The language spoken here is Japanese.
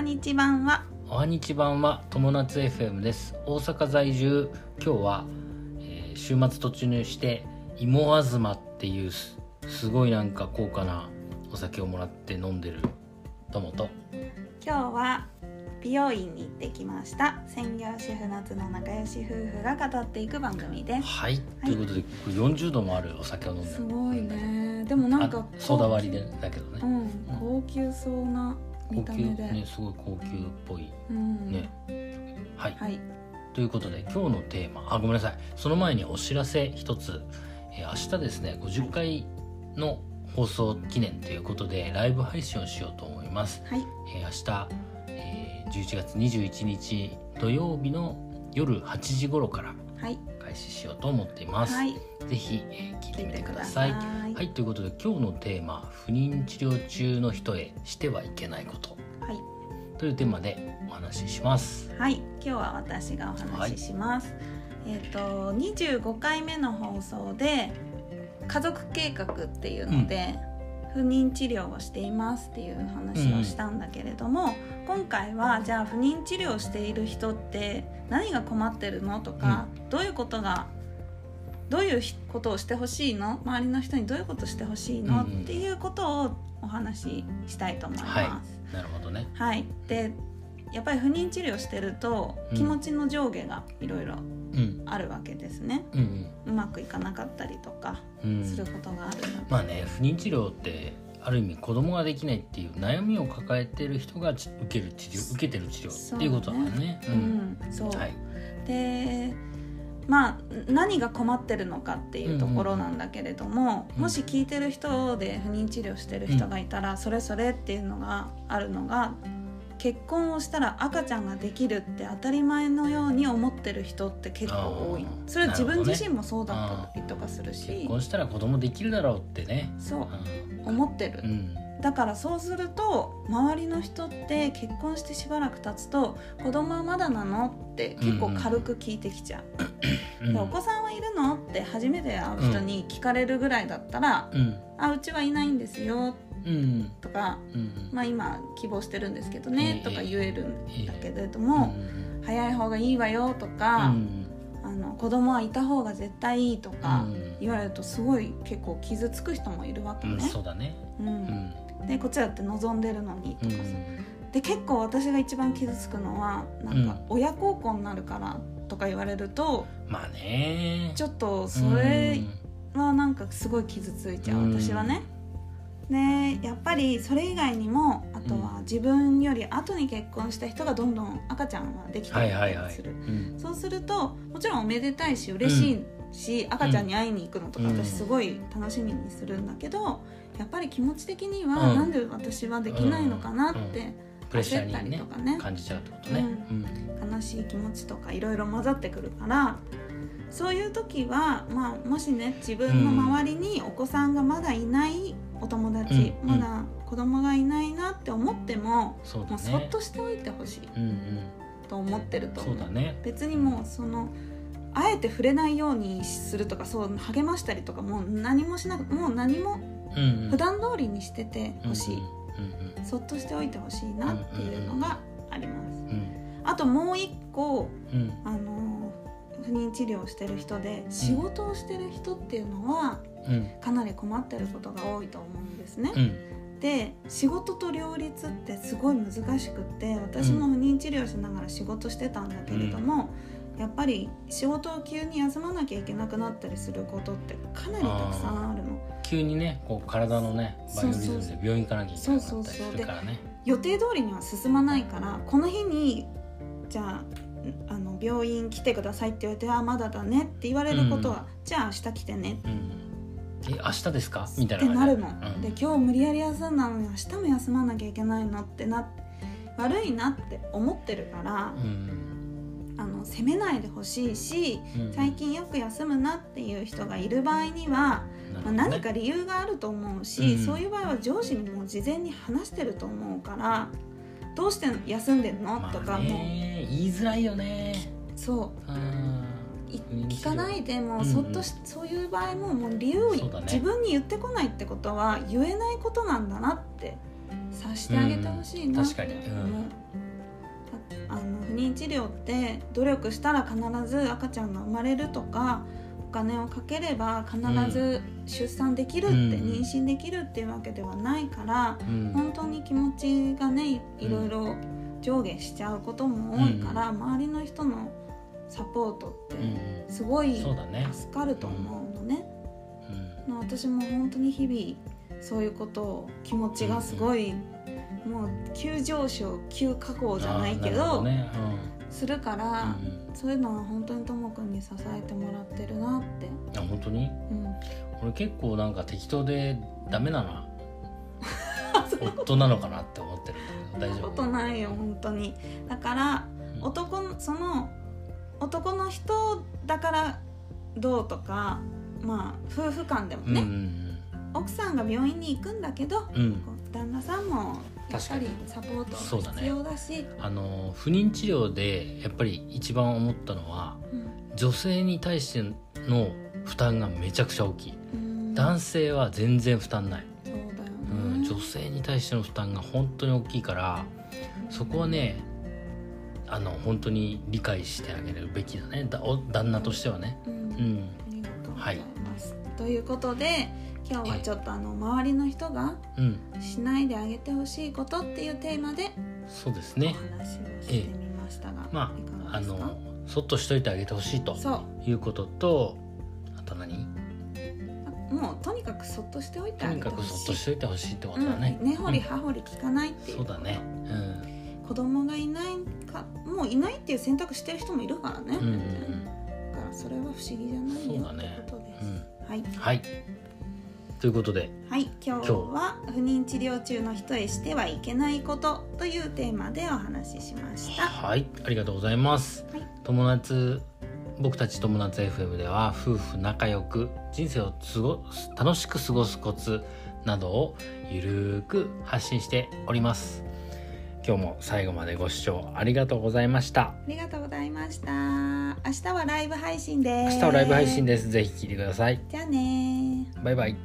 は。にち版は。おは。にち版は。友達 FM です大阪在住今日は、えー週末突入して芋あずまっていうすすごいなんか高価なお酒をもらって飲んでる友と今日は。美容院に行ってきました専業主婦夏の仲良し夫婦が語っていく番組ですは。い、ということでこれ40度もあるお酒を飲んでるすごいねでもなんかソーダ割りでだけどね、うん高級そうな高級ねすごい高級っぽい。うん。ね、はい、はい。ということで今日のテーマ。あごめんなさい。その前にお知らせ一つ、えー明日ですね50回の放送記念ということでライブ配信をしようと思います、はい。えー明日、えー11月21日土曜日の夜8時頃から。はい開始しようと思っています、はい。ぜひ、えー聞いてみてくだ聞さい。はい。ということで今日のテーマ不妊治療中の人へしてはいけないこと。はい。というテーマでお話しします。はい、今日は私がお話しします。えっ、と25回目の放送で家族計画っていうので、不妊治療をしていますっていう話をしたんだけれども、今回はじゃあ不妊治療をしている人って何が困ってるのとか、どういうことがどういうことをしてほしいの？周りの人にどういうことしてほしいの、うんうん。っていうことをお話ししたいと思います。なるほどね。はい、でやっぱり不妊治療してるとうん。気持ちの上下がいろいろうん。あるわけですね、うんうまくいかなかったりとかうん、うんすることがあるので、まあね不妊治療ってある意味子供ができないっていう悩みを抱えてる人がち受ける治療受けてる治療っていうことだよね。ううん。ん。そう、はい。でまあ何が困ってるのかっていうところなんだけれども、うん。もし聞いてる人で不妊治療してる人がいたら、それそれっていうのがあるのが結婚をしたら赤ちゃんができるって当たり前のように思ってる人って結構多い。それは自分自身もそうだったりとかするし、結婚したら子供できるだろうってね。そう。う思ってる、ん。だからそうすると周りの人って結婚してしばらく経つと子供はまだなの？って結構軽く聞いてきちゃう、うん。でお子さんはいるの？って初めて会う人に聞かれるぐらいだったらうん。「あうちはいないんですようん。」とかうん。「まあ今希望してるんですけどね」ええとか言えるんだけれどうもん「早い方がいいわよ」とかうん「あの子供はいた方が絶対いい」とかうん言われるとすごい結構傷つく人もいるわけうん、ね。そうだね。ううんん。でこっちだって望んでるのにとうかさ、ん。で結構私が一番傷つくのはなんか親孝行になるからとか言われるとまあね。ちょっとそれはなんかすごい傷ついちゃううん私はね。でやっぱりそれ以外にもあとは自分より後に結婚した人がどんどん赤ちゃんができたはいはい。りする、うん。そうするともちろんおめでたいし嬉しいし、赤ちゃんに会いに行くのとかうん私すごい楽しみにするんだけどやっぱり気持ち的にはうんなんで私はできないのかなってプレッシャ焦ったーにねりとかね感じちゃうってことね。うん。悲しい気持ちとかいろいろ混ざってくるからそういう時は、まあ、もしね自分の周りにお子さんがまだいないお友達、うんまだ子供がいないなって思っても、そうだもうそっね。としておいてほしいうんうん。と思ってると思うそうだね。別にもうそのあえて触れないようにするとかそう励ましたりとかもう何もしなくもう何もうんうん。普段通りにしててほしい、うんうん。そっとしておいてほしいなっていうのがあります。うん。あともう一個うん。あの不妊治療をしてる人で仕事をしてる人っていうのはうん。かなり困ってることが多いと思うんですね。うん。で仕事と両立ってすごい難しくって私も不妊治療しながら仕事してたんだけれども、やっぱり仕事を急に休まなきゃいけなくなったりすることってかなりたくさんあるの。急にねこう体のねバイオリズムで病院行かなきゃいけなかったりするからね。予定通りには進まないからこの日にじゃああの病院来てくださいって言われて「あまだだね」って言われることは、じゃあ明日来てね。うん。え明日ですか？みたいってなるの、うん。で今日無理やり休んだのに明日も休まなきゃいけないのってな悪いなって思ってるからう、ん。あの責めないでほしいしうん。最近よく休むなっていう人がいる場合には、ね。何か理由があると思うし、うん。そういう場合は上司にも事前に話してると思うからどうして休んでんの、まあとかも。ね言いづらいよね。そう。聞かないでもうんうそっとし、そういう場合ももう理由を自分に言ってこないってことは言えないことなんだなってさしてあげてほしいなってう。ん。確かに。うん。ああの不妊治療って努力したら必ず赤ちゃんが生まれるとかお金をかければ必ず出産できるって、うん。妊娠できるっていうわけではないから、うん。本当に気持ちがねいいろいろ上下しちゃうことも多いから、周りの人のサポートっうん。てすごい助かると思うのね。うん。まあ私も本当に日々そういうことを気持ちがすごい、もう急上昇急下降じゃないけどねするかうん。ら、うんそういうのは本当にともくんに支えてもらってるなって、あ本当に？うん、俺結構なんか適当でダメなな 夫なのかなって思ってるんだけど大丈夫？ことないよ本当に。だからうん。男のその男の人だからどうとかまあ夫婦間でもね、うんうん奥さんが病院に行くんだけど、うん。旦那さんもやっぱり確かに。サポートが必要だし。あの不妊治療でやっぱり一番思ったのは女性に対しての負担がめちゃくちゃ大きい。うん。男性は全然負担ない、そうだようん、ね、女性に対しての負担が本当に大きいからそこはねあの本当に理解してあげるべきだね。だお旦那としてはね。うん。うん。ありがとうござい。ということで今日はちょっとあの周りの人がうん。しないであげてほしいことっていうテーマでおそうですね。話をしてみましたが、まいかああがですか？のそっとしといてあげてほしいということとあと何？あもうとにかくそっとしておいてとにかあげてほしい。くそっとしといてほしいってことだね、うん、根掘り葉掘り聞かないっていう。そうだね。うん。子供がいないかもういないっていう選択してる人もいるからね、うんうんだからそれは不思議じゃないよってそうだねことです、うん。はい。うんはいということではい、今日は不妊治療中の人へしてはいけないことというテーマでお話ししました。はいありがとうございますはい、友達僕たち友達 FM では夫婦仲良く人生を過ご楽しく過ごすコツなどをゆるーく発信しております今日も最後までご視聴ありがとうございましたありがとうございました。明日はライブ配信です。明日はライブ配信ですぜひ聞いてくださいじゃあねー。バイバイ